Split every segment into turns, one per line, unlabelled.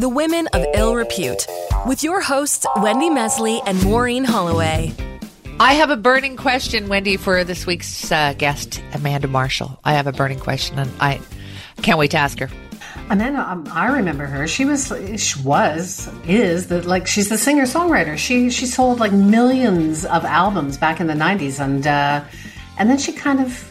The Women of Ill Repute, with your hosts, Wendy Mesley and Maureen Holloway.
I have a burning question, Wendy, for this week's uh, guest, Amanda Marshall. I have a burning question, and I can't wait to ask her.
Amanda, um, I remember her. She was, she was, is the like she's the singer songwriter. She she sold like millions of albums back in the '90s, and uh, and then she kind of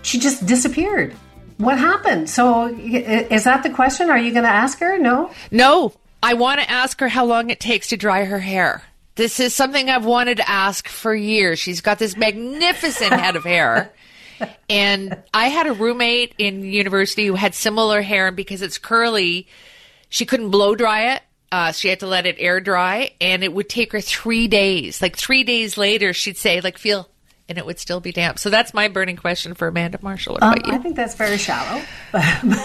she just disappeared. What happened? So is that the question? Are you going to ask her? No.
No, I want to ask her how long it takes to dry her hair. This is something I've wanted to ask for years. She's got this magnificent head of hair. And I had a roommate in university who had similar hair, and because it's curly, she couldn't blow dry it. Uh, she had to let it air dry, and it would take her three days. Like three days later, she'd say, "Like feel and it would still be damp. So that's my burning question for Amanda Marshall.
Um,
you?
I think that's very shallow, but, but,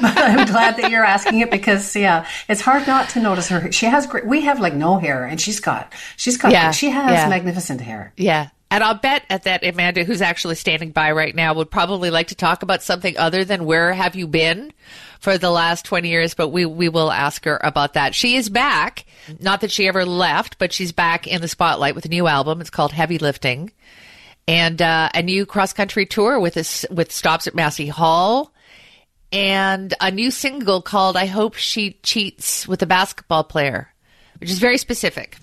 but, I'm glad that you're asking it because yeah, it's hard not to notice her. She has great. We have like no hair, and she's got she's got yeah, she has yeah. magnificent hair.
Yeah. And I'll bet at that Amanda, who's actually standing by right now, would probably like to talk about something other than where have you been for the last 20 years, but we, we will ask her about that. She is back. Not that she ever left, but she's back in the spotlight with a new album. It's called Heavy Lifting and uh, a new cross country tour with with stops at Massey Hall and a new single called I Hope She Cheats with a Basketball Player, which is very specific.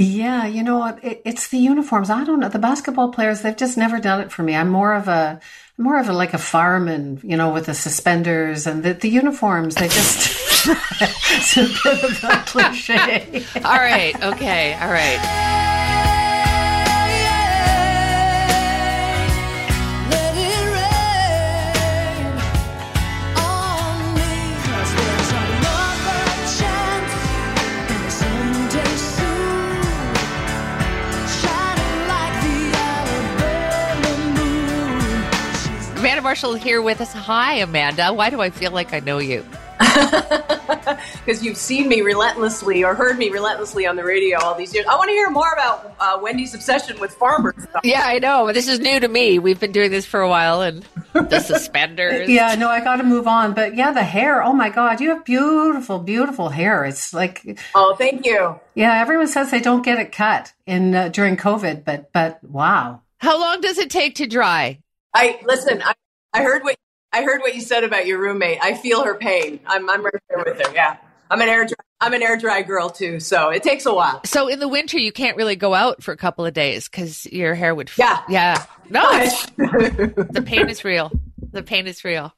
Yeah, you know? It, it's the uniforms. I don't know. The basketball players, they've just never done it for me. I'm more of a more of a like a fireman, you know, with the suspenders and the, the uniforms. They just it's a bit of a cliche.
all right. Okay. All right. Amanda Marshall here with us. Hi, Amanda. Why do I feel like I know you?
Because you've seen me relentlessly or heard me relentlessly on the radio all these years. I want to hear more about uh, Wendy's obsession with farmers.
Yeah, I know. This is new to me. We've been doing this for a while, and the suspenders.
yeah, no, I got to move on. But yeah, the hair. Oh my God, you have beautiful, beautiful hair. It's like.
Oh, thank you.
Yeah, everyone says they don't get it cut in uh, during COVID, but but wow.
How long does it take to dry?
I listen. I, I heard what I heard what you said about your roommate. I feel her pain. I'm I'm right there with her. Yeah, I'm an air dry, I'm an air dry girl too, so it takes a while.
So in the winter, you can't really go out for a couple of days because your hair would. F-
yeah,
yeah. No, the pain is real. The pain is real.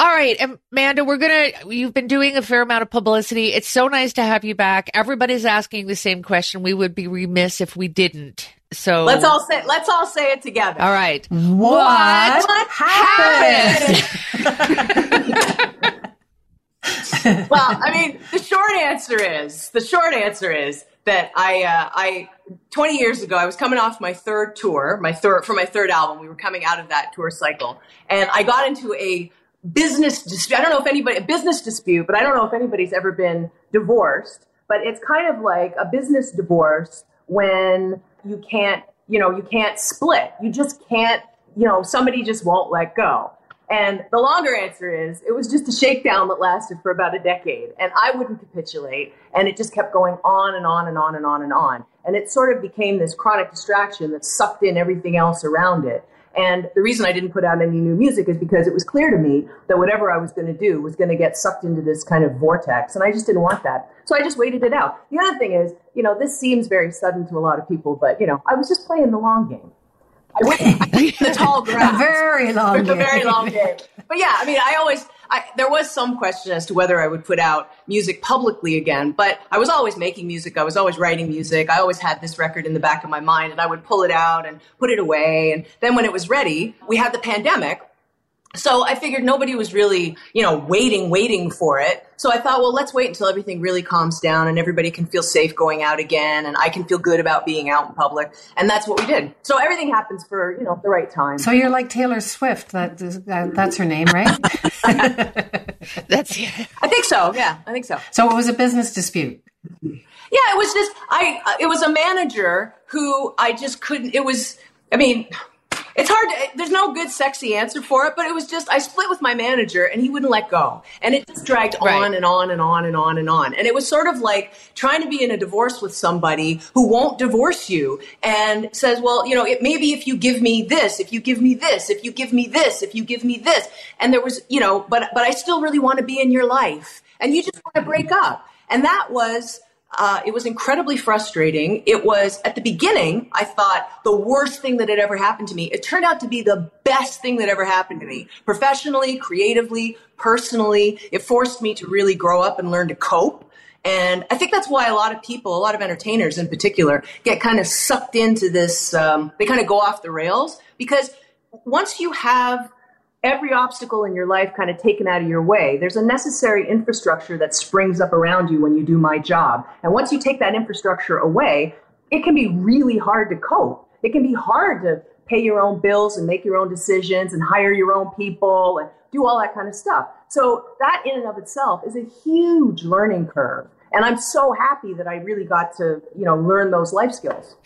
All right, Amanda, we're going to, you've been doing a fair amount of publicity. It's so nice to have you back. Everybody's asking the same question. We would be remiss if we didn't. So
let's all say let's all say it together.
All right.
What, what happened?
happened? well, I mean, the short answer is the short answer is that I uh, I 20 years ago I was coming off my third tour, my third for my third album. We were coming out of that tour cycle, and I got into a business dispute. I don't know if anybody a business dispute, but I don't know if anybody's ever been divorced. But it's kind of like a business divorce when you can't, you know, you can't split. You just can't, you know, somebody just won't let go. And the longer answer is it was just a shakedown that lasted for about a decade. And I wouldn't capitulate. And it just kept going on and on and on and on and on. And it sort of became this chronic distraction that sucked in everything else around it. And the reason I didn't put out any new music is because it was clear to me that whatever I was going to do was going to get sucked into this kind of vortex. And I just didn't want that. So I just waited it out. The other thing is, you know, this seems very sudden to a lot of people, but, you know, I was just playing the long game. I went the tall grass.
a very long
game. A very long game. But yeah, I mean, I always, I, there was some question as to whether I would put out music publicly again, but I was always making music. I was always writing music. I always had this record in the back of my mind and I would pull it out and put it away. And then when it was ready, we had the pandemic so I figured nobody was really, you know, waiting, waiting for it. So I thought, well, let's wait until everything really calms down and everybody can feel safe going out again and I can feel good about being out in public. And that's what we did. So everything happens for, you know, the right time.
So you're like Taylor Swift. That, is, that that's her name, right?
that's
I think so. Yeah, I think so.
So it was a business dispute.
Yeah, it was just I it was a manager who I just couldn't it was I mean it's hard to, there's no good sexy answer for it but it was just i split with my manager and he wouldn't let go. And it just dragged right. on and on and on and on and on. And it was sort of like trying to be in a divorce with somebody who won't divorce you and says well you know it maybe if you give me this if you give me this if you give me this if you give me this. And there was you know but but i still really want to be in your life. And you just want to break up. And that was uh, it was incredibly frustrating. It was at the beginning, I thought the worst thing that had ever happened to me. It turned out to be the best thing that ever happened to me professionally, creatively, personally. It forced me to really grow up and learn to cope. And I think that's why a lot of people, a lot of entertainers in particular, get kind of sucked into this. Um, they kind of go off the rails because once you have every obstacle in your life kind of taken out of your way. There's a necessary infrastructure that springs up around you when you do my job. And once you take that infrastructure away, it can be really hard to cope. It can be hard to pay your own bills and make your own decisions and hire your own people and do all that kind of stuff. So that in and of itself is a huge learning curve. And I'm so happy that I really got to, you know, learn those life skills.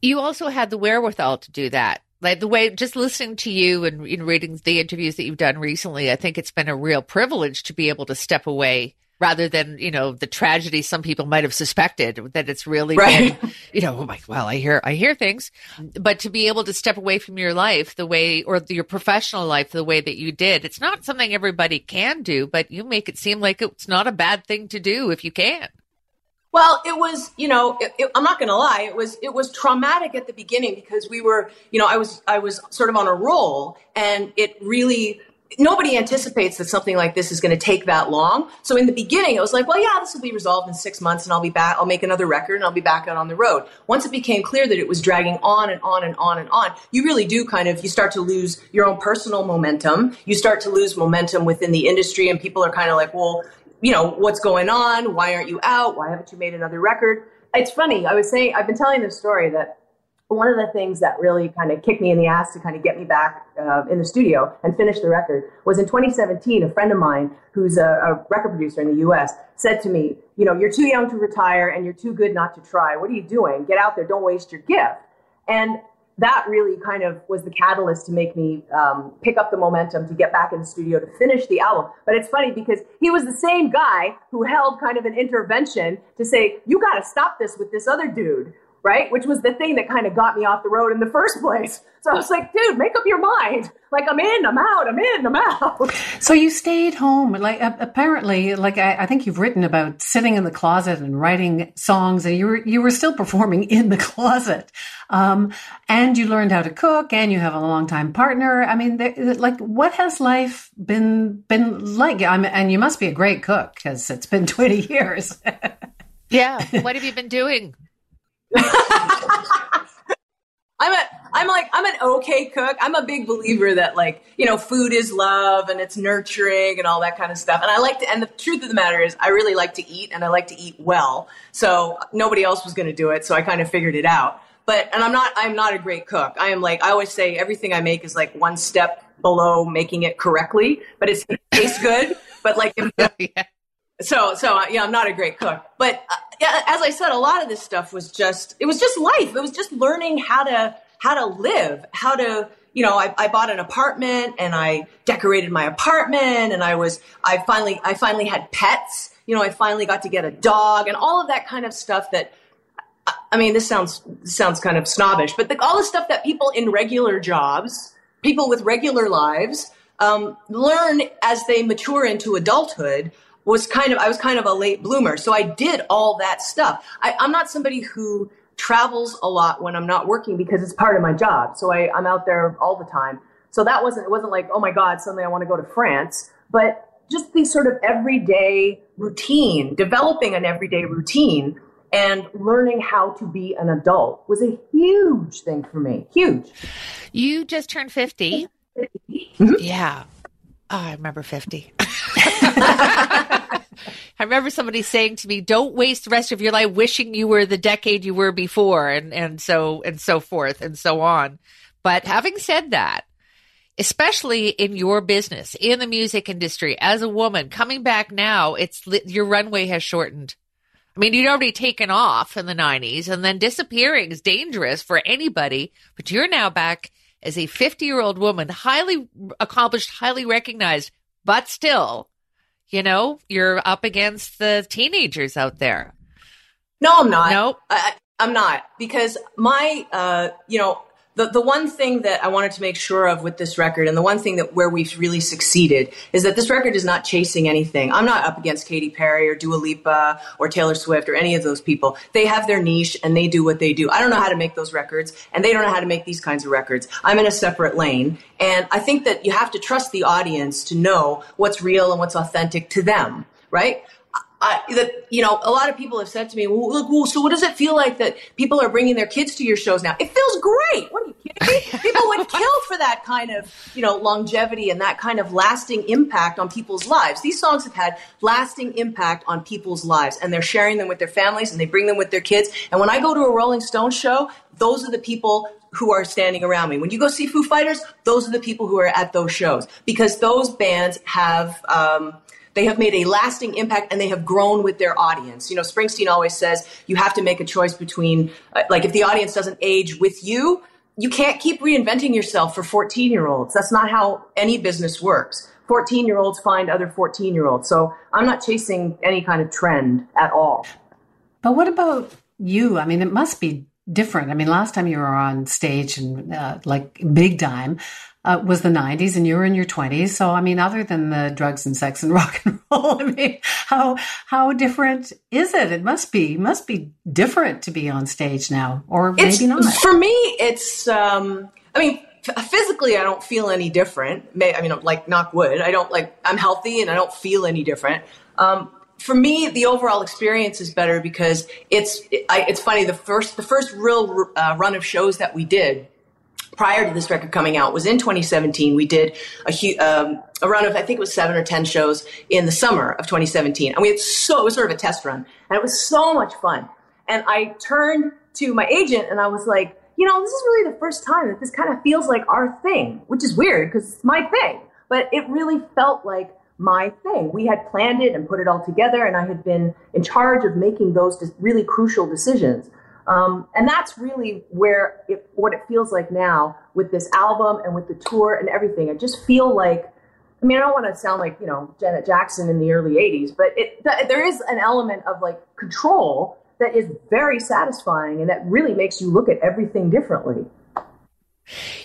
You also had the wherewithal to do that like the way just listening to you and in reading the interviews that you've done recently, I think it's been a real privilege to be able to step away rather than you know the tragedy some people might have suspected that it's really right. been, you know oh my well I hear I hear things, but to be able to step away from your life the way or your professional life the way that you did, it's not something everybody can do, but you make it seem like it's not a bad thing to do if you can.
Well, it was, you know, it, it, I'm not going to lie. It was, it was traumatic at the beginning because we were, you know, I was, I was sort of on a roll, and it really, nobody anticipates that something like this is going to take that long. So in the beginning, it was like, well, yeah, this will be resolved in six months, and I'll be back. I'll make another record, and I'll be back out on the road. Once it became clear that it was dragging on and on and on and on, you really do kind of, you start to lose your own personal momentum. You start to lose momentum within the industry, and people are kind of like, well, you know, what's going on? Why aren't you out? Why haven't you made another record? It's funny. I was saying, I've been telling this story that one of the things that really kind of kicked me in the ass to kind of get me back uh, in the studio and finish the record was in 2017. A friend of mine who's a, a, record producer in the U.S. said to me, "You know, you're too young to retire and you're too good not to try. What are you doing? Get out there. Don't waste your gift." And that really kind of was the catalyst to make me um, pick up the momentum to get back in the studio to finish the album. But it's funny because he was the same guy who held kind of an intervention to say, you got to stop this with this other dude right? Which was the thing that kind of got me off the road in the first place. So I was like, dude, make up your mind. Like, I'm in, I'm out, I'm in, I'm out.
So you stayed home. Like, apparently, like, I, I think you've written about sitting in the closet and writing songs, and you were, you were still performing in the closet. Um, and you learned how to cook, and you have a longtime partner. I mean, like, what has life been, been like? I'm, and you must be a great cook because it's been 20 years.
yeah. What have you been doing?
I'm a I'm like I'm an okay cook. I'm a big believer that like, you know, food is love and it's nurturing and all that kind of stuff. And I like to and the truth of the matter is I really like to eat and I like to eat well. So nobody else was going to do it, so I kind of figured it out. But and I'm not I'm not a great cook. I am like I always say everything I make is like one step below making it correctly, but it tastes good. But like oh, yeah. So so yeah, I'm not a great cook. But uh, as I said, a lot of this stuff was just it was just life. It was just learning how to how to live, how to you know, I, I bought an apartment and I decorated my apartment and I was I finally I finally had pets. You know, I finally got to get a dog and all of that kind of stuff that I mean, this sounds sounds kind of snobbish, but the, all the stuff that people in regular jobs, people with regular lives, um, learn as they mature into adulthood was kind of I was kind of a late bloomer. So I did all that stuff. I, I'm not somebody who travels a lot when I'm not working because it's part of my job. So I, I'm out there all the time. So that wasn't it wasn't like, oh my God, suddenly I want to go to France. But just the sort of everyday routine, developing an everyday routine and learning how to be an adult was a huge thing for me. Huge.
You just turned 50. Mm-hmm. Yeah. Oh, I remember 50. I remember somebody saying to me, "Don't waste the rest of your life wishing you were the decade you were before," and and so and so forth and so on. But having said that, especially in your business, in the music industry, as a woman coming back now, it's your runway has shortened. I mean, you'd already taken off in the '90s, and then disappearing is dangerous for anybody. But you're now back as a 50 year old woman, highly accomplished, highly recognized, but still, you know, you're up against the teenagers out there.
No, I'm not.
Nope.
I, I'm not because my, uh, you know, the, the one thing that I wanted to make sure of with this record, and the one thing that where we've really succeeded, is that this record is not chasing anything. I'm not up against Katy Perry or Dua Lipa or Taylor Swift or any of those people. They have their niche and they do what they do. I don't know how to make those records, and they don't know how to make these kinds of records. I'm in a separate lane, and I think that you have to trust the audience to know what's real and what's authentic to them, right? I, that you know, a lot of people have said to me, well, look, well, so what does it feel like that people are bringing their kids to your shows now? It feels great. What are you kidding me? people would kill for that kind of, you know, longevity and that kind of lasting impact on people's lives. These songs have had lasting impact on people's lives, and they're sharing them with their families, and they bring them with their kids. And when I go to a Rolling Stone show, those are the people who are standing around me. When you go see Foo Fighters, those are the people who are at those shows because those bands have. Um, they have made a lasting impact and they have grown with their audience. You know, Springsteen always says you have to make a choice between, uh, like, if the audience doesn't age with you, you can't keep reinventing yourself for 14 year olds. That's not how any business works. 14 year olds find other 14 year olds. So I'm not chasing any kind of trend at all.
But what about you? I mean, it must be different. I mean, last time you were on stage and uh, like big time, uh, was the 90s and you were in your 20s. So, I mean, other than the drugs and sex and rock and roll, I mean, how, how different is it? It must be, must be different to be on stage now, or
it's,
maybe not.
For me, it's, um, I mean, physically, I don't feel any different. I mean, like knock wood. I don't like, I'm healthy and I don't feel any different. Um, for me, the overall experience is better because it's, I, it's funny. The first, the first real uh, run of shows that we did, prior to this record coming out was in 2017. We did a, um, a run of, I think it was seven or 10 shows in the summer of 2017. And we had so, it was sort of a test run and it was so much fun. And I turned to my agent and I was like, you know, this is really the first time that this kind of feels like our thing, which is weird because it's my thing, but it really felt like my thing. We had planned it and put it all together, and I had been in charge of making those really crucial decisions. Um, and that's really where it, what it feels like now with this album and with the tour and everything. I just feel like, I mean, I don't want to sound like, you know, Janet Jackson in the early 80s, but it, th- there is an element of like control that is very satisfying and that really makes you look at everything differently.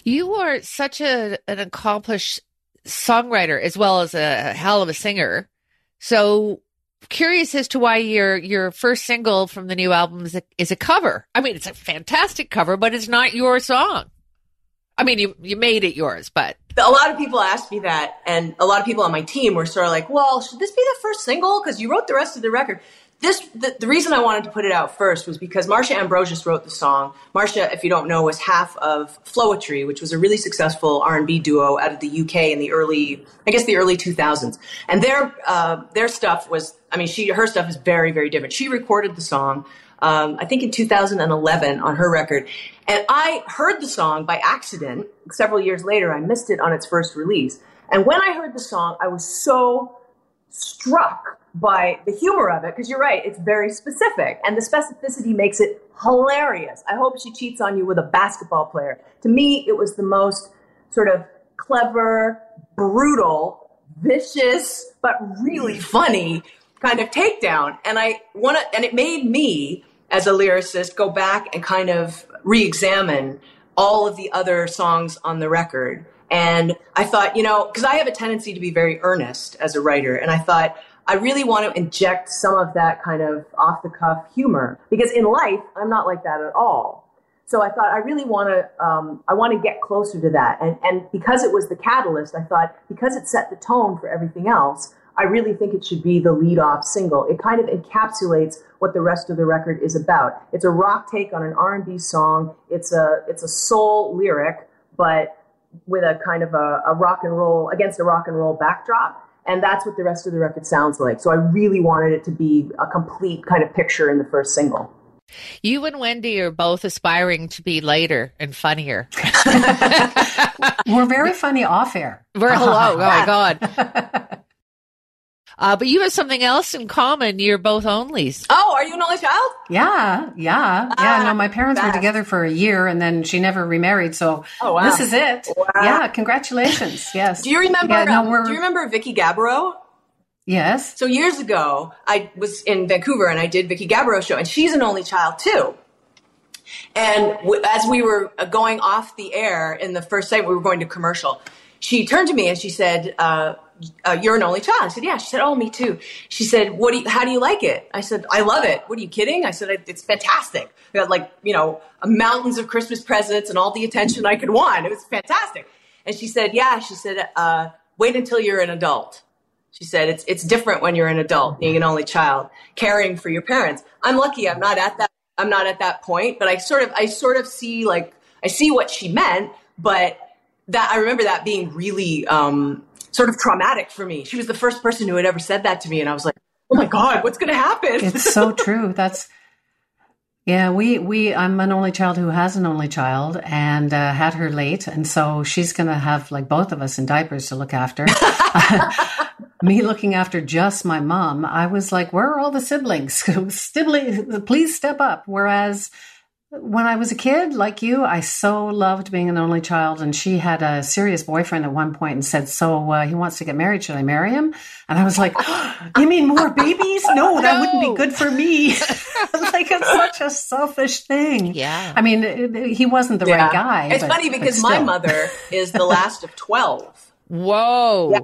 You are such a, an accomplished songwriter as well as a hell of a singer. So curious as to why your your first single from the new album is a, is a cover. I mean, it's a fantastic cover, but it's not your song. I mean, you you made it yours, but
a lot of people asked me that, and a lot of people on my team were sort of like, "Well, should this be the first single? Because you wrote the rest of the record." This the, the, reason I wanted to put it out first was because Marsha Ambrosius wrote the song. Marsha, if you don't know, was half of Floetry, which was a really successful R and B duo out of the UK in the early, I guess, the early 2000s. And their uh, their stuff was, I mean, she her stuff is very very different. She recorded the song, um, I think in 2011 on her record, and I heard the song by accident several years later. I missed it on its first release, and when I heard the song, I was so struck by the humor of it because you're right it's very specific and the specificity makes it hilarious. I hope she cheats on you with a basketball player. To me it was the most sort of clever brutal vicious but really funny kind of takedown. And i want to and it made me as a lyricist go back and kind of re-examine all of the other songs on the record. And i thought you know because i have a tendency to be very earnest as a writer and i thought I really want to inject some of that kind of off the cuff humor because in life, I'm not like that at all. So I thought I really want to, um, I want to get closer to that. And, and because it was the catalyst, I thought because it set the tone for everything else, I really think it should be the lead off single. It kind of encapsulates what the rest of the record is about. It's a rock take on an R&B song. It's a, it's a soul lyric, but with a kind of a, a rock and roll, against a rock and roll backdrop and that's what the rest of the record sounds like. So I really wanted it to be a complete kind of picture in the first single.
You and Wendy are both aspiring to be lighter and funnier.
We're very funny off air.
We're hello. Oh my god. Uh, but you have something else in common. You're both onlys.
Oh, are you an only child?
Yeah, yeah, yeah.
Ah,
no, my parents were together for a year, and then she never remarried. So
Oh, wow.
this is it.
Wow.
Yeah, congratulations. Yes.
Do you remember?
Yeah, no,
um, do you remember Vicki Gabereau?
Yes.
So years ago, I was in Vancouver and I did Vicki Gabereau show, and she's an only child too. And w- as we were uh, going off the air in the first segment, we were going to commercial. She turned to me and she said, uh, uh, "You're an only child." I said, "Yeah." She said, "Oh, me too." She said, "What do you, How do you like it?" I said, "I love it." What are you kidding? I said, "It's fantastic. Got like you know mountains of Christmas presents and all the attention I could want. It was fantastic." And she said, "Yeah." She said, uh, "Wait until you're an adult." She said, it's, it's different when you're an adult, being an only child, caring for your parents. I'm lucky I'm not at that, I'm not at that point, but I sort of, I sort of see like, I see what she meant, but that, I remember that being really, um, sort of traumatic for me. She was the first person who had ever said that to me. And I was like, oh my God, what's going to happen?
It's so true. That's yeah. We we I'm an only child who has an only child and uh, had her late, and so she's gonna have like both of us in diapers to look after. Me looking after just my mom, I was like, "Where are all the siblings? Sibling, please step up." Whereas when I was a kid, like you, I so loved being an only child. And she had a serious boyfriend at one point and said, So uh, he wants to get married. Should I marry him? And I was like, You mean more babies? No, that wouldn't be good for me. like, it's such a selfish thing.
Yeah.
I mean, it- it- he wasn't the
Yeah.
right guy.
It's
but-
funny because my mother is the last of 12.
Whoa.
Yeah.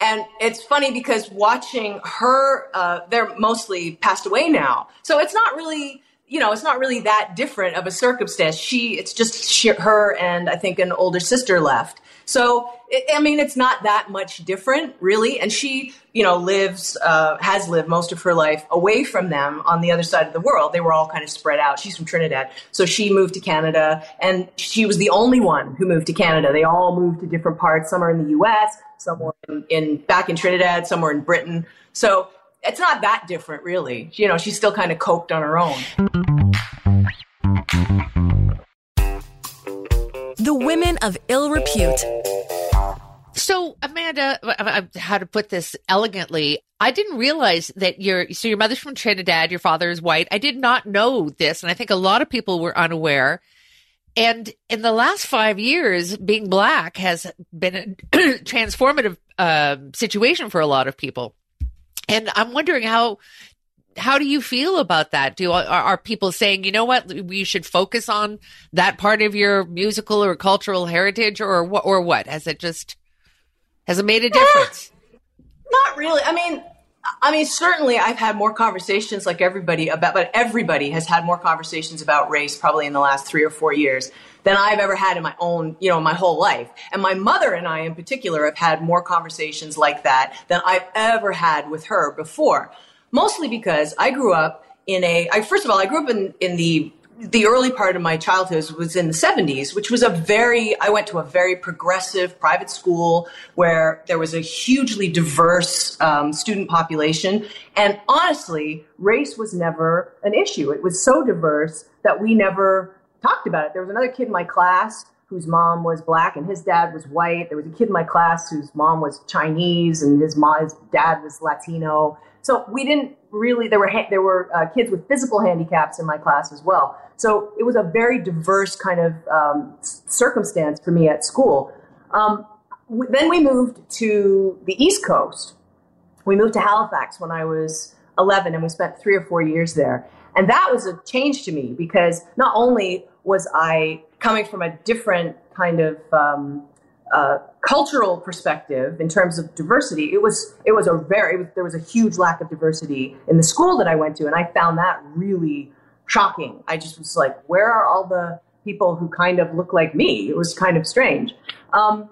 And it's funny because watching her, uh, they're mostly passed away now. So it's not really, you know, it's not really that different of a circumstance. She, it's just she, her and I think an older sister left. So, it, I mean, it's not that much different, really. And she, you know, lives, uh, has lived most of her life away from them on the other side of the world. They were all kind of spread out. She's from Trinidad. So she moved to Canada and she was the only one who moved to Canada. They all moved to different parts. Some are in the US, some were in, in back in Trinidad, some were in Britain. So it's not that different, really. You know, she's still kind of coped on her own.
The women of ill repute.
So, Amanda, uh, uh, how to put this elegantly? I didn't realize that your so your mother's from Trinidad, your father is white. I did not know this, and I think a lot of people were unaware. And in the last five years, being black has been a transformative uh, situation for a lot of people. And I'm wondering how how do you feel about that? Do are, are people saying, you know what, we should focus on that part of your musical or cultural heritage, or what, or what? Has it just has it made a difference?
Not really. I mean, I mean, certainly I've had more conversations like everybody about, but everybody has had more conversations about race probably in the last three or four years than I've ever had in my own, you know, my whole life. And my mother and I in particular have had more conversations like that than I've ever had with her before. Mostly because I grew up in a, I, first of all, I grew up in, in the the early part of my childhood was in the 70s, which was a very, I went to a very progressive private school where there was a hugely diverse um, student population. And honestly, race was never an issue. It was so diverse that we never talked about it. There was another kid in my class whose mom was black and his dad was white. There was a kid in my class whose mom was Chinese and his mom, his dad was Latino. So we didn't really. There were ha- there were uh, kids with physical handicaps in my class as well. So it was a very diverse kind of um, circumstance for me at school. Um, w- then we moved to the East Coast. We moved to Halifax when I was 11, and we spent three or four years there. And that was a change to me because not only was I coming from a different kind of um, uh, cultural perspective in terms of diversity, it was it was a very was, there was a huge lack of diversity in the school that I went to, and I found that really shocking. I just was like, where are all the people who kind of look like me? It was kind of strange. Um,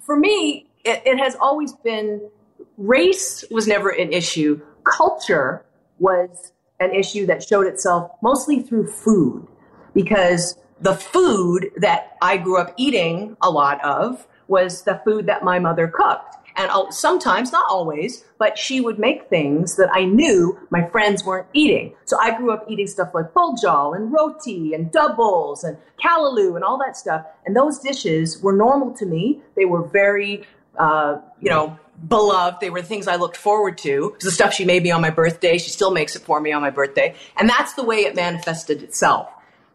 for me, it, it has always been race was never an issue. Culture was an issue that showed itself mostly through food because the food that I grew up eating a lot of was the food that my mother cooked. And sometimes, not always, but she would make things that I knew my friends weren't eating. So I grew up eating stuff like buljol and roti and doubles and callaloo and all that stuff. And those dishes were normal to me. They were very, uh, you know, beloved. They were the things I looked forward to. the stuff she made me on my birthday. She still makes it for me on my birthday. And that's the way it manifested itself.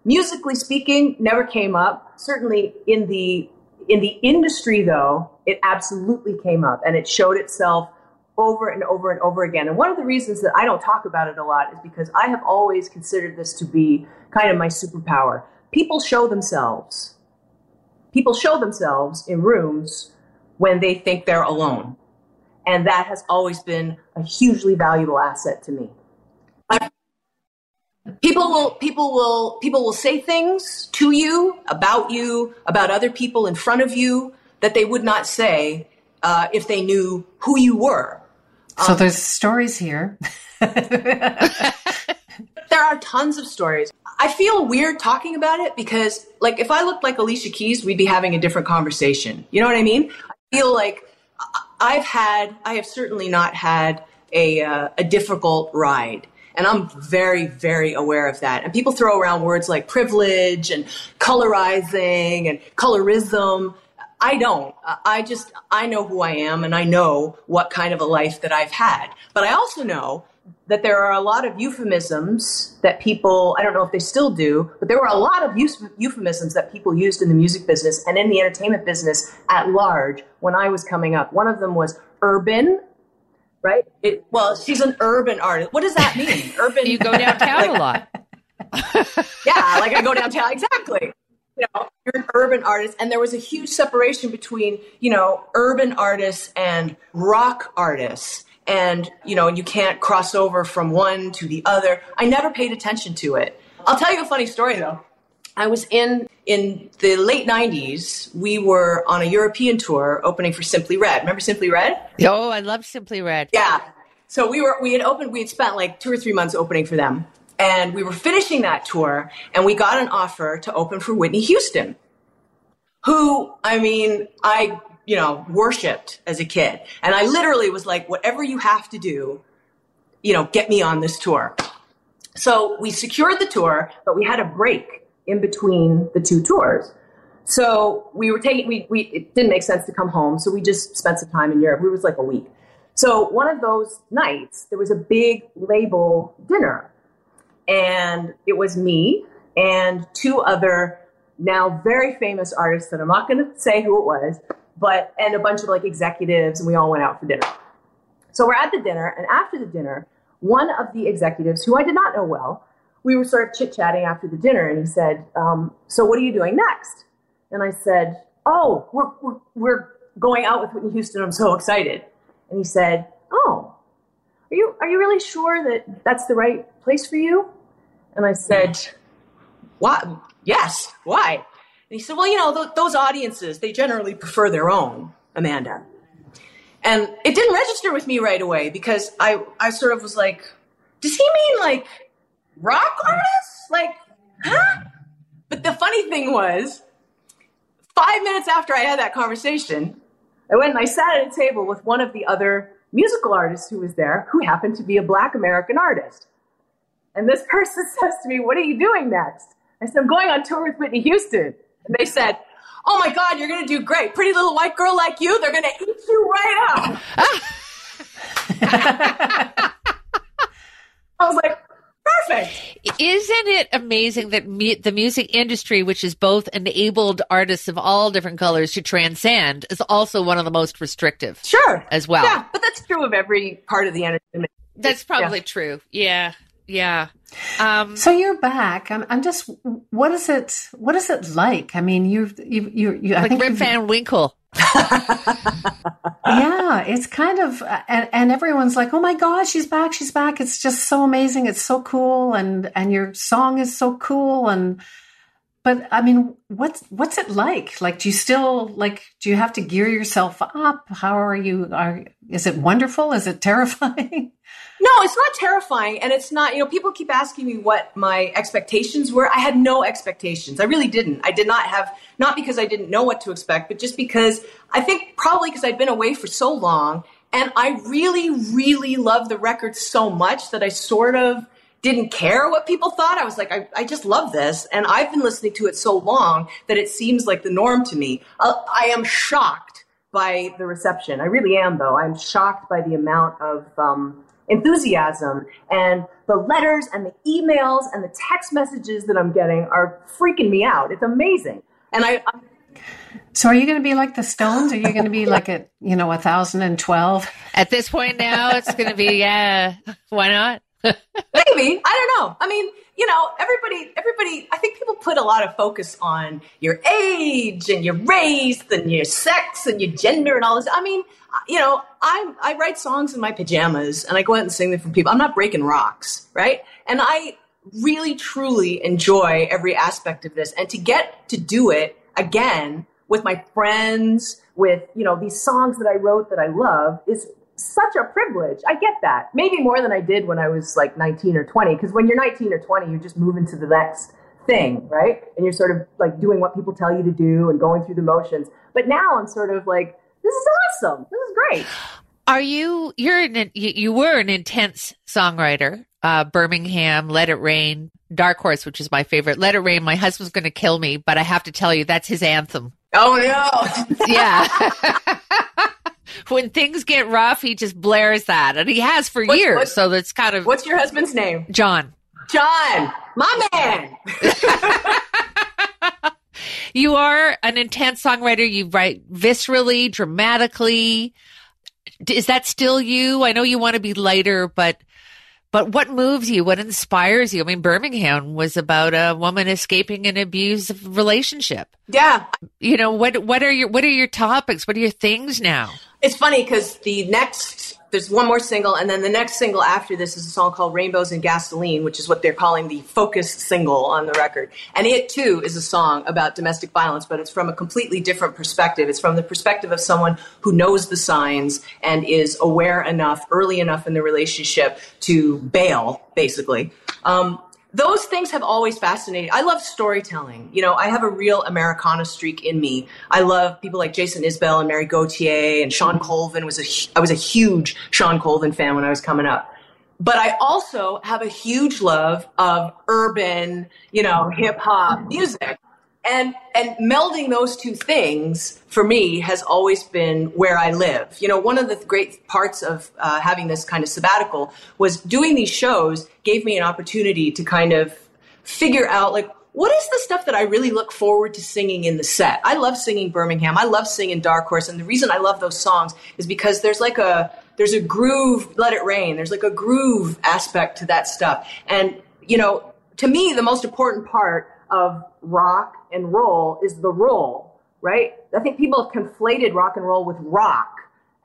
Musically speaking, never came up. Certainly in the in the industry though, it absolutely came up and it showed itself over and over and over again. And one of the reasons that I don't talk about it a lot is because I have always considered this to be kind of my superpower. People show themselves. People show themselves in rooms when they think they're alone. And that has always been a hugely valuable asset to me. People will people will people will say things to you about you about other people in front of you that they would not say uh, if they knew who you were
so um, there's stories here.
there are tons of stories. I feel weird talking about it because, like, if I looked like Alicia Keys, we'd be having a different conversation. You know what I mean? I feel like I've had, I have certainly not had a, uh, a difficult ride. And I'm very, very aware of that. And people throw around words like privilege and colorizing and colorism. I don't. I just, I know who I am and I know what kind of a life that I've had. But I also know that there are a lot of euphemisms that people, I don't know if they still do, but there were a lot of euphemisms that people used in the music business and in the entertainment business at large when I was coming up. One of them was urban, right? It, well, she's an urban artist. What does that mean? Urban.
you go downtown like, a lot.
yeah, like I go downtown. Exactly you know, you're an urban artist, and there was a huge separation between, you know, urban artists and rock artists. And, you know, you can't cross over from one to the other. I never paid attention to it. I'll tell you a funny story though. I was in in the late '90s. We were on a European tour, opening for Simply Red. Remember Simply Red?
Oh, I love Simply Red.
Yeah. So we were we had opened. We had spent like two or three months opening for them, and we were finishing that tour, and we got an offer to open for Whitney Houston, who, I mean, I, you know, worshiped as a kid. And I literally was like, whatever you have to do, you know, get me on this tour. So we secured the tour, but we had a break in between the two tours. So we were taking, we, we, it didn't make sense to come home. So we just spent some time in Europe. We was like a week. So one of those nights, there was a big label dinner and it was me and two other now very famous artists that I'm not going to say who it was, but and a bunch of like executives, and we all went out for dinner. So we're at the dinner, and after the dinner, one of the executives, who I did not know well, we were sort of chit chatting after the dinner, and he said, um, "So what are you doing next?" And I said, "Oh, we're, we're we're going out with Whitney Houston. I'm so excited." And he said, "Oh, are you are you really sure that that's the right place for you?" And I said, "What? Yes. Why?" And he said, "Well, you know, th- those audiences they generally prefer their own, Amanda." And it didn't register with me right away because I I sort of was like, "Does he mean like rock artists? Like, huh?" But the funny thing was, five minutes after I had that conversation, I went and I sat at a table with one of the other musical artists who was there, who happened to be a black American artist. And this person says to me, What are you doing next? I said, I'm going on tour with Whitney Houston. And they said, Oh my God, you're going to do great. Pretty little white girl like you, they're going to eat you right up. I was like, perfect.
Isn't it amazing that me- the music industry, which has both enabled artists of all different colors to transcend, is also one of the most restrictive?
Sure.
As well.
Yeah, but that's true of every part of the entertainment.
That's probably yeah. true. Yeah. Yeah.
Um, so you're back. I'm, I'm just. What is it? What is it like? I mean, you've you you you.
Like I think Rip Van Winkle.
yeah, it's kind of, and, and everyone's like, "Oh my God, she's back! She's back!" It's just so amazing. It's so cool, and and your song is so cool, and but I mean, what's what's it like? Like, do you still like? Do you have to gear yourself up? How are you? Are is it wonderful? Is it terrifying?
No, it's not terrifying. And it's not, you know, people keep asking me what my expectations were. I had no expectations. I really didn't. I did not have, not because I didn't know what to expect, but just because I think probably because I'd been away for so long. And I really, really loved the record so much that I sort of didn't care what people thought. I was like, I, I just love this. And I've been listening to it so long that it seems like the norm to me. Uh, I am shocked by the reception. I really am, though. I'm shocked by the amount of um, enthusiasm and the letters and the emails and the text messages that I'm getting are freaking me out. It's amazing. And I, I'm
so are you going to be like the Stones? Are you going to be like at you know a thousand and twelve?
At this point now, it's going to be yeah. Why not?
Maybe I don't know. I mean, you know, everybody, everybody. I think people put a lot of focus on your age and your race and your sex and your gender and all this. I mean, you know, I I write songs in my pajamas and I go out and sing them for people. I'm not breaking rocks, right? And I really truly enjoy every aspect of this, and to get to do it again with my friends, with, you know, these songs that I wrote that I love is such a privilege. I get that. Maybe more than I did when I was like 19 or 20. Because when you're 19 or 20, you're just moving to the next thing, right? And you're sort of like doing what people tell you to do and going through the motions. But now I'm sort of like, this is awesome. This is great.
Are you, you're an, you were an intense songwriter, uh, Birmingham, Let It Rain, Dark Horse, which is my favorite. Let It Rain, my husband's going to kill me, but I have to tell you, that's his anthem.
Oh, no.
yeah. when things get rough, he just blares that, and he has for what's, years. What's, so that's kind of.
What's your husband's name?
John.
John, my man.
you are an intense songwriter. You write viscerally, dramatically. Is that still you? I know you want to be lighter, but but what moves you? What inspires you? I mean, Birmingham was about a woman escaping an abusive relationship.
Yeah.
You know, what what are your what are your topics? What are your things now?
It's funny because the next there's one more single, and then the next single after this is a song called Rainbows and Gasoline, which is what they're calling the focus single on the record. And it too is a song about domestic violence, but it's from a completely different perspective. It's from the perspective of someone who knows the signs and is aware enough, early enough in the relationship to bail, basically. Um, those things have always fascinated. I love storytelling. You know, I have a real Americana streak in me. I love people like Jason Isbell and Mary Gauthier and Shawn Colvin was a I was a huge Shawn Colvin fan when I was coming up. But I also have a huge love of urban, you know, hip hop music and and melding those two things for me has always been where I live. You know, one of the great parts of uh, having this kind of sabbatical was doing these shows gave me an opportunity to kind of figure out like what is the stuff that I really look forward to singing in the set? I love singing Birmingham. I love singing Dark Horse, and the reason I love those songs is because there's like a there's a groove. Let it rain. There's like a groove aspect to that stuff, and you know, to me, the most important part of rock and roll is the roll, right? I think people have conflated rock and roll with rock,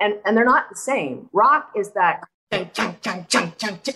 and, and they're not the same. Rock is that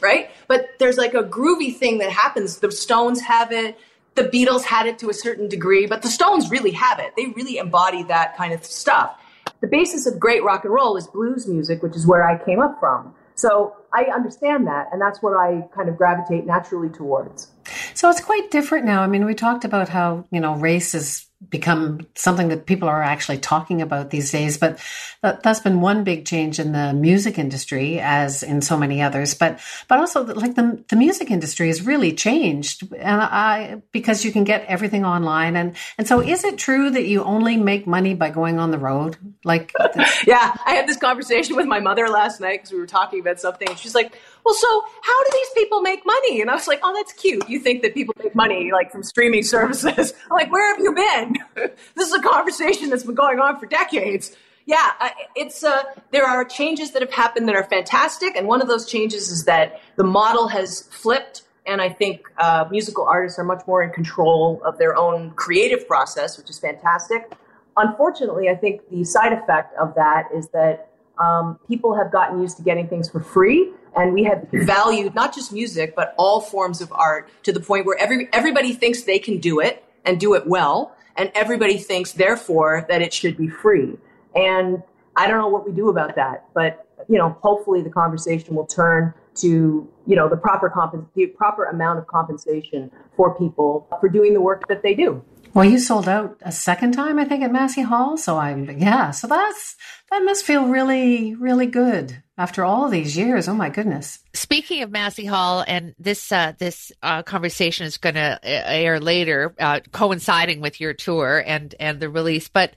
right? But there's like a groovy thing that happens. The Stones have it. The Beatles had it to a certain degree, but the Stones really have it. They really embody that kind of stuff. The basis of great rock and roll is blues music, which is where I came up from. So I understand that, and that's what I kind of gravitate naturally towards.
So it's quite different now. I mean, we talked about how, you know, race has become something that people are actually talking about these days. But that, has been one big change in the music industry, as in so many others. But but also, like the the music industry has really changed, and I because you can get everything online. And and so, is it true that you only make money by going on the road? Like,
yeah, I had this conversation with my mother last night because we were talking about something. She's like, "Well, so how do these people make money?" And I was like, "Oh, that's cute. You think that people make money like from streaming services? I'm like, where have you been?" this is a conversation that's been going on for decades. Yeah, it's uh, there are changes that have happened that are fantastic, and one of those changes is that the model has flipped, and I think uh, musical artists are much more in control of their own creative process, which is fantastic. Unfortunately, I think the side effect of that is that um, people have gotten used to getting things for free, and we have valued not just music but all forms of art to the point where every everybody thinks they can do it and do it well. And everybody thinks therefore that it should be free. And i don't know what we do about that. But you know hopefully the conversation will turn to you know the proper comp- the proper amount of compensation for people for doing the work that they do
well, you sold out a second time, I think, at Massey Hall. So I'm, yeah. So that's that must feel really, really good after all these years. Oh my goodness.
Speaking of Massey Hall, and this uh, this uh, conversation is going to air later, uh, coinciding with your tour and and the release, but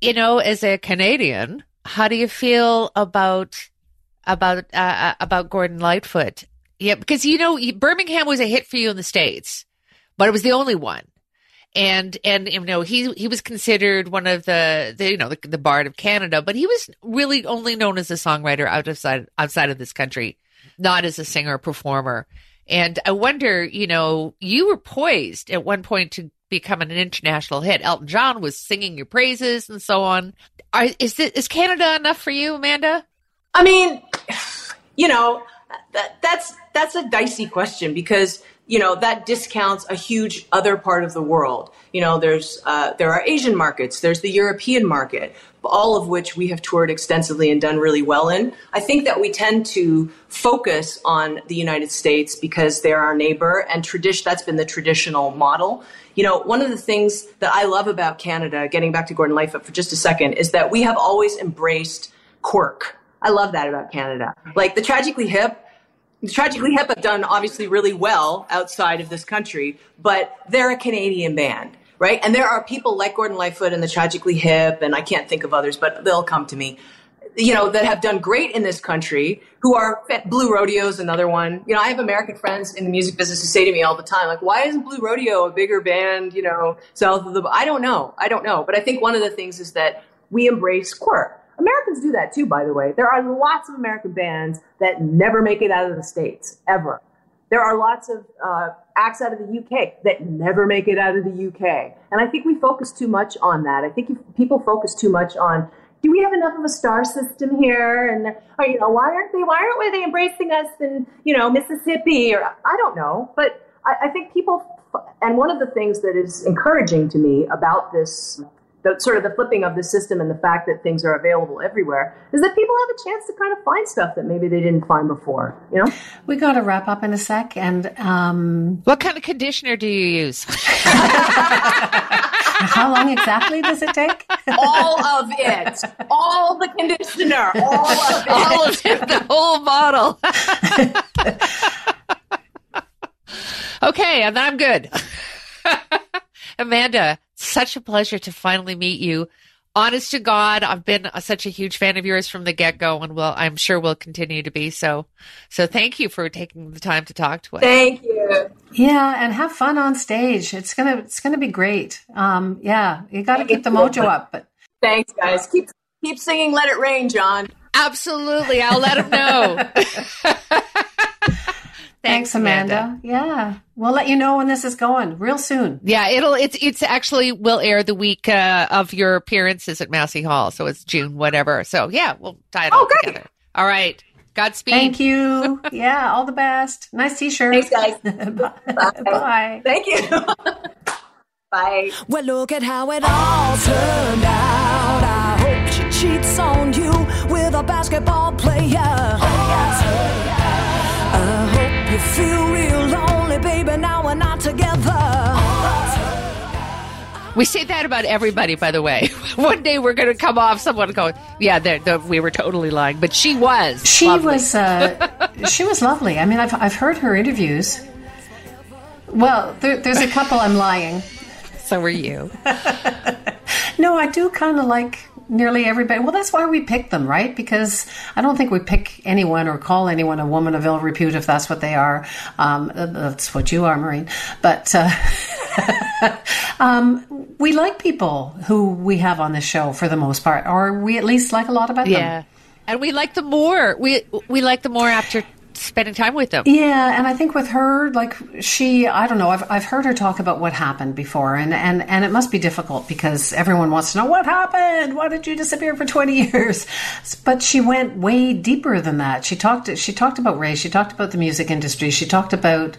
you know, as a Canadian, how do you feel about about uh, uh about Gordon Lightfoot? Yeah, because you know Birmingham was a hit for you in the states, but it was the only one. And and you know he he was considered one of the, the you know the, the bard of Canada, but he was really only known as a songwriter outside outside of this country, not as a singer performer. And I wonder, you know, you were poised at one point to become an international hit. Elton John was singing your praises and so on. Are, is this, is Canada enough for you, Amanda?
I mean, you know, that, that's that's a dicey question because you know that discounts a huge other part of the world. You know, there's uh, there are Asian markets, there's the European market, all of which we have toured extensively and done really well in. I think that we tend to focus on the United States because they're our neighbor, and tradition that's been the traditional model. You know, one of the things that I love about Canada, getting back to Gordon Lightfoot for just a second, is that we have always embraced quirk. I love that about Canada. Like the Tragically Hip Tragically Hip have done obviously really well outside of this country, but they're a Canadian band, right? And there are people like Gordon Lightfoot and the Tragically Hip, and I can't think of others, but they'll come to me, you know, that have done great in this country who are Blue Rodeo's another one. You know, I have American friends in the music business who say to me all the time, like, why isn't Blue Rodeo a bigger band, you know, south of the, I don't know. I don't know. But I think one of the things is that we embrace quirk Americans do that too, by the way. There are lots of American bands that never make it out of the States, ever. There are lots of uh, acts out of the UK that never make it out of the UK. And I think we focus too much on that. I think people focus too much on do we have enough of a star system here? And or, you know, why aren't they why aren't they embracing us in, you know, Mississippi or I don't know. But I, I think people and one of the things that is encouraging to me about this the sort of the flipping of the system and the fact that things are available everywhere is that people have a chance to kind of find stuff that maybe they didn't find before you know?
We got to wrap up in a sec and um...
what kind of conditioner do you use?
How long exactly does it take?
All of it. All the conditioner. All of it.
All of it. The whole bottle. Okay and i'm good. Amanda such a pleasure to finally meet you. Honest to God, I've been a, such a huge fan of yours from the get go, and will I'm sure will continue to be so. So thank you for taking the time to talk to us.
Thank you.
Yeah, and have fun on stage. It's gonna it's gonna be great. Um, yeah, you got to keep the mojo up. But
thanks, guys. Keep keep singing "Let It Rain," John.
Absolutely, I'll let him know.
Thanks, Amanda. Amanda. Yeah, we'll let you know when this is going real soon.
Yeah, it'll it's it's actually will air the week uh, of your appearances at Massey Hall, so it's June whatever. So yeah, we'll tie it oh, all great. together. All right. Godspeed.
Thank you. yeah, all the best. Nice t-shirt.
Thanks, guys.
Bye. Bye. Bye.
Thank you. Bye.
Well, look at how it all turned out. I hope she cheats on you with a basketball player. Oh, you feel real lonely, baby. Now we're not together.
We say that about everybody, by the way. One day we're going to come off. Someone go, "Yeah, they're, they're, we were totally lying," but she was.
She lovely. was. Uh, she was lovely. I mean, I've I've heard her interviews. Well, there, there's a couple I'm lying.
So are you.
no, I do kind of like nearly everybody. Well, that's why we pick them, right? Because I don't think we pick anyone or call anyone a woman of ill repute if that's what they are. Um, that's what you are, Maureen. But uh, um, we like people who we have on the show for the most part, or we at least like a lot about
yeah. them. Yeah. And we like them more. We we like them more after spending time with them.
Yeah, and I think with her, like she, I don't know, I've, I've heard her talk about what happened before, and, and, and it must be difficult because everyone wants to know what happened. Why did you disappear for twenty years? But she went way deeper than that. She talked. She talked about race. She talked about the music industry. She talked about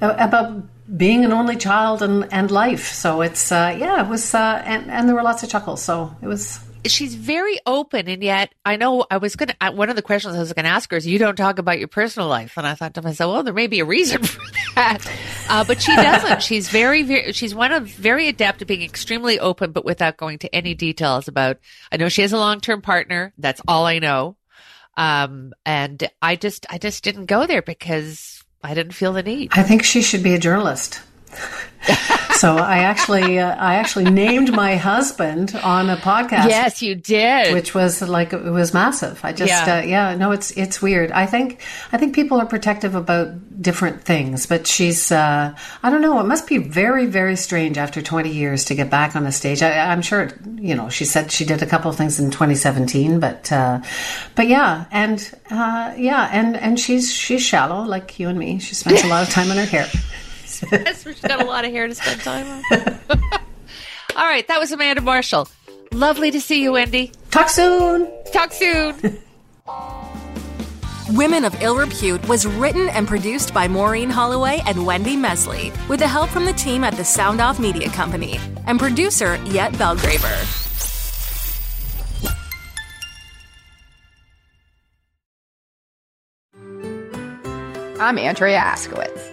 about being an only child and, and life. So it's uh, yeah, it was, uh, and and there were lots of chuckles. So it was
she's very open and yet i know i was gonna one of the questions i was gonna ask her is you don't talk about your personal life. And i thought to myself well there may be a reason for that. Uh, but she doesn't. She's very, very she's one of very adept at being extremely open but without going to any details about i know she has a long-term partner. That's all i know. Um, and i just i just didn't go there because i didn't feel the need.
I think she should be a journalist so I actually, uh, I actually named my husband on a podcast.
Yes, you did.
Which was like it was massive. I just, yeah, uh, yeah no, it's it's weird. I think I think people are protective about different things, but she's, uh, I don't know. It must be very very strange after 20 years to get back on the stage. I, am sure, you know, she said she did a couple of things in 2017, but uh, but yeah, and uh, yeah, and and she's she's shallow like you and me. She spends a lot of time on her hair.
yes, she's got a lot of hair to spend time on. All right, that was Amanda Marshall. Lovely to see you, Wendy.
Talk soon.
Talk soon.
Women of Ill Repute was written and produced by Maureen Holloway and Wendy Mesley, with the help from the team at the Sound Off Media Company and producer Jet Belgraver.
I'm Andrea Askowitz.